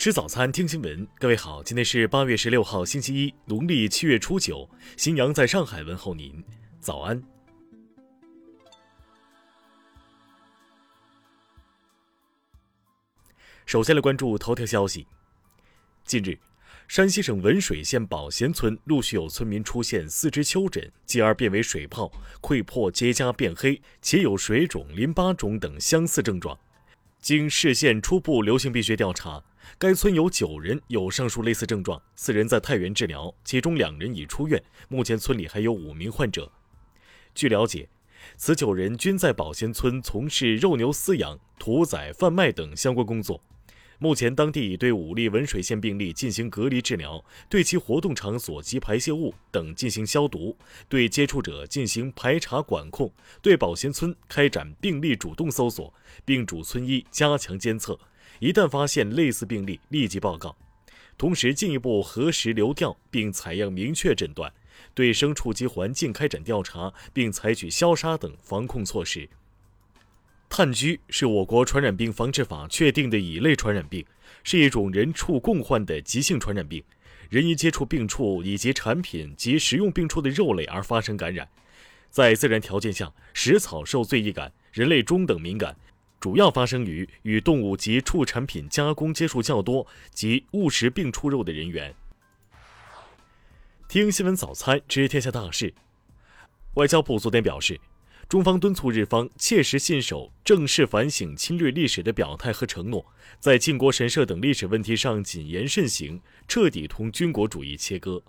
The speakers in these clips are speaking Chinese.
吃早餐，听新闻。各位好，今天是八月十六号，星期一，农历七月初九。新阳在上海问候您，早安。首先来关注头条消息。近日，山西省文水县宝贤村陆续有村民出现四肢丘疹，继而变为水泡、溃破、结痂、变黑，且有水肿、淋巴肿等相似症状。经市县初步流行病学调查。该村有九人有上述类似症状，四人在太原治疗，其中两人已出院。目前村里还有五名患者。据了解，此九人均在宝贤村从事肉牛饲养、屠宰、贩卖等相关工作。目前，当地已对五例文水县病例进行隔离治疗，对其活动场所及排泄物等进行消毒，对接触者进行排查管控，对宝贤村开展病例主动搜索，并主村医加强监测。一旦发现类似病例，立即报告，同时进一步核实流调，并采样明确诊断，对牲畜及环境开展调查，并采取消杀等防控措施。炭疽是我国传染病防治法确定的乙类传染病，是一种人畜共患的急性传染病，人因接触病畜以及产品及食用病畜的肉类而发生感染。在自然条件下，食草兽最易感，人类中等敏感。主要发生于与动物及畜产品加工接触较多及误食病畜肉的人员。听新闻早餐知天下大事。外交部昨天表示，中方敦促日方切实信守正式反省侵略历史的表态和承诺，在靖国神社等历史问题上谨言慎行，彻底同军国主义切割。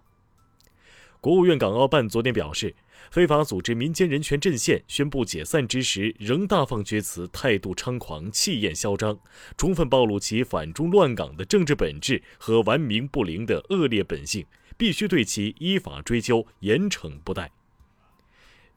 国务院港澳办昨天表示。非法组织民间人权阵线宣布解散之时，仍大放厥词，态度猖狂，气焰嚣张，充分暴露其反中乱港的政治本质和顽冥不灵的恶劣本性，必须对其依法追究，严惩不贷。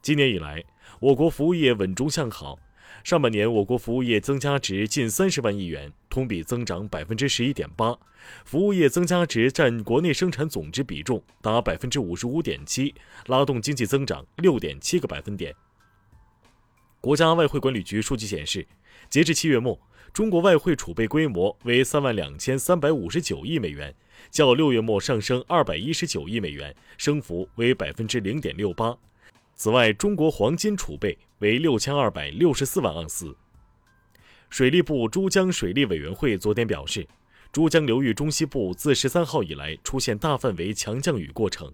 今年以来，我国服务业稳中向好。上半年，我国服务业增加值近三十万亿元，同比增长百分之十一点八，服务业增加值占国内生产总值比重达百分之五十五点七，拉动经济增长六点七个百分点。国家外汇管理局数据显示，截至七月末，中国外汇储备规模为三万两千三百五十九亿美元，较六月末上升二百一十九亿美元，升幅为百分之零点六八。此外，中国黄金储备为六千二百六十四万盎司。水利部珠江水利委员会昨天表示，珠江流域中西部自十三号以来出现大范围强降雨过程。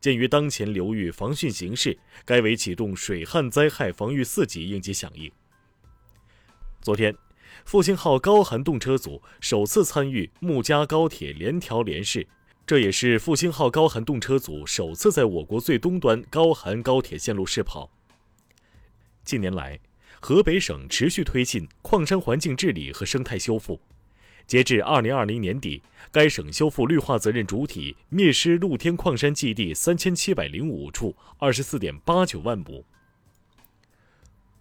鉴于当前流域防汛形势，该委启动水旱灾害防御四级应急响应。昨天，复兴号高寒动车组首次参与穆加高铁联调联试。这也是复兴号高寒动车组首次在我国最东端高寒高铁线路试跑。近年来，河北省持续推进矿山环境治理和生态修复。截至二零二零年底，该省修复绿化责任主体灭失露天矿山基地三千七百零五处，二十四点八九万亩。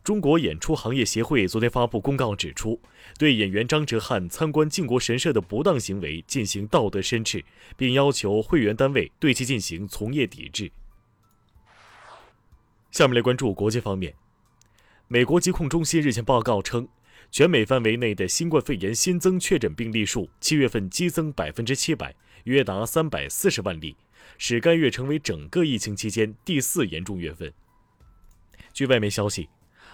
中国演出行业协会昨天发布公告指出，对演员张哲瀚参观靖国神社的不当行为进行道德申斥，并要求会员单位对其进行从业抵制。下面来关注国际方面，美国疾控中心日前报告称，全美范围内的新冠肺炎新增确诊病例数七月份激增百分之七百，约达三百四十万例，使该月成为整个疫情期间第四严重月份。据外媒消息。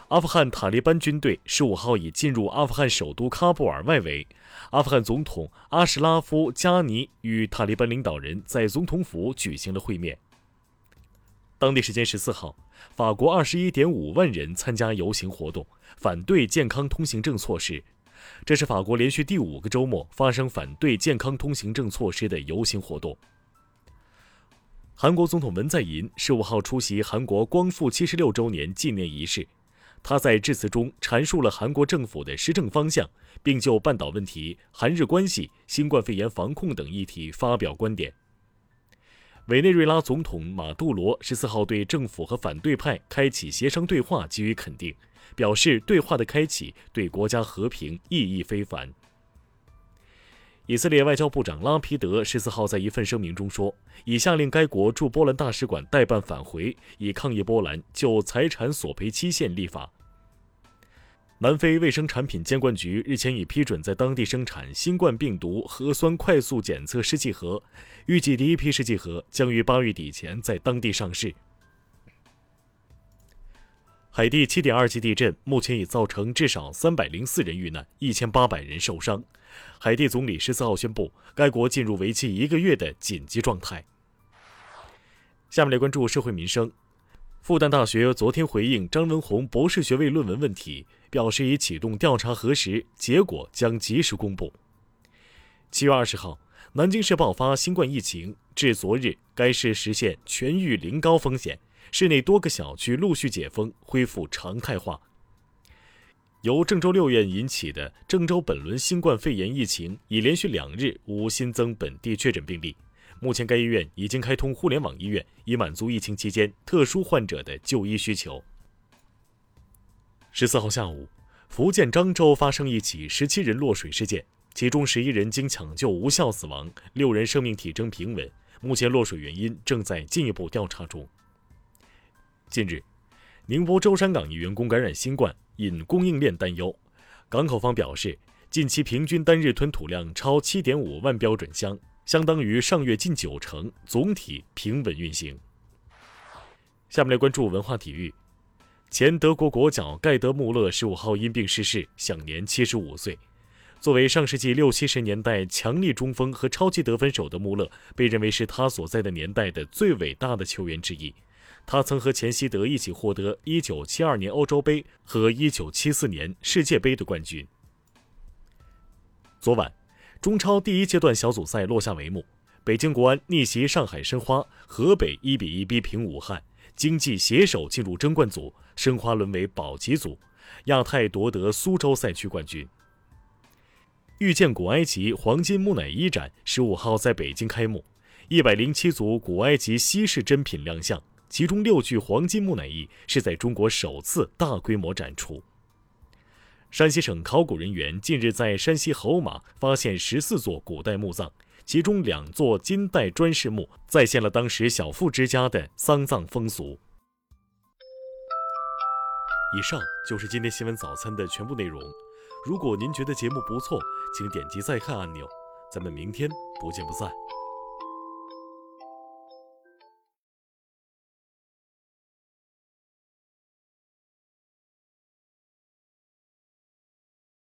阿富汗塔利班军队十五号已进入阿富汗首都喀布尔外围。阿富汗总统阿什拉夫·加尼与塔利班领导人在总统府举行了会面。当地时间十四号，法国二十一点五万人参加游行活动，反对健康通行证措施。这是法国连续第五个周末发生反对健康通行证措施的游行活动。韩国总统文在寅十五号出席韩国光复七十六周年纪念仪式。他在致辞中阐述了韩国政府的施政方向，并就半岛问题、韩日关系、新冠肺炎防控等议题发表观点。委内瑞拉总统马杜罗十四号对政府和反对派开启协商对话给予肯定，表示对话的开启对国家和平意义非凡。以色列外交部长拉皮德十四号在一份声明中说，已下令该国驻波兰大使馆代办返回，以抗议波兰就财产索赔期限立法。南非卫生产品监管局日前已批准在当地生产新冠病毒核酸快速检测试剂盒，预计第一批试剂盒将于八月底前在当地上市。海地7.2级地震目前已造成至少304人遇难，1800人受伤。海地总理十四号宣布，该国进入为期一个月的紧急状态。下面来关注社会民生。复旦大学昨天回应张文宏博士学位论文问题，表示已启动调查核实，结果将及时公布。七月二十号，南京市爆发新冠疫情，至昨日，该市实现全域零高风险，市内多个小区陆续解封，恢复常态化。由郑州六院引起的郑州本轮新冠肺炎疫情已连续两日无新增本地确诊病例。目前，该医院已经开通互联网医院，以满足疫情期间特殊患者的就医需求。十四号下午，福建漳州发生一起十七人落水事件，其中十一人经抢救无效死亡，六人生命体征平稳。目前落水原因正在进一步调查中。近日，宁波舟山港一员工感染新冠，引供应链担忧。港口方表示，近期平均单日吞吐量超七点五万标准箱。相当于上月近九成，总体平稳运行。下面来关注文化体育。前德国国脚盖德·穆勒十五号因病逝世，享年七十五岁。作为上世纪六七十年代强力中锋和超级得分手的穆勒，被认为是他所在的年代的最伟大的球员之一。他曾和钱希德一起获得一九七二年欧洲杯和一九七四年世界杯的冠军。昨晚。中超第一阶段小组赛落下帷幕，北京国安逆袭上海申花，河北一比一逼平武汉，经济携手进入争冠组，申花沦为保级组，亚太夺得苏州赛区冠军。遇见古埃及黄金木乃伊展十五号在北京开幕，一百零七组古埃及稀世珍品亮相，其中六具黄金木乃伊是在中国首次大规模展出。山西省考古人员近日在山西侯马发现十四座古代墓葬，其中两座金代砖室墓再现了当时小富之家的丧葬风俗。以上就是今天新闻早餐的全部内容。如果您觉得节目不错，请点击再看按钮。咱们明天不见不散。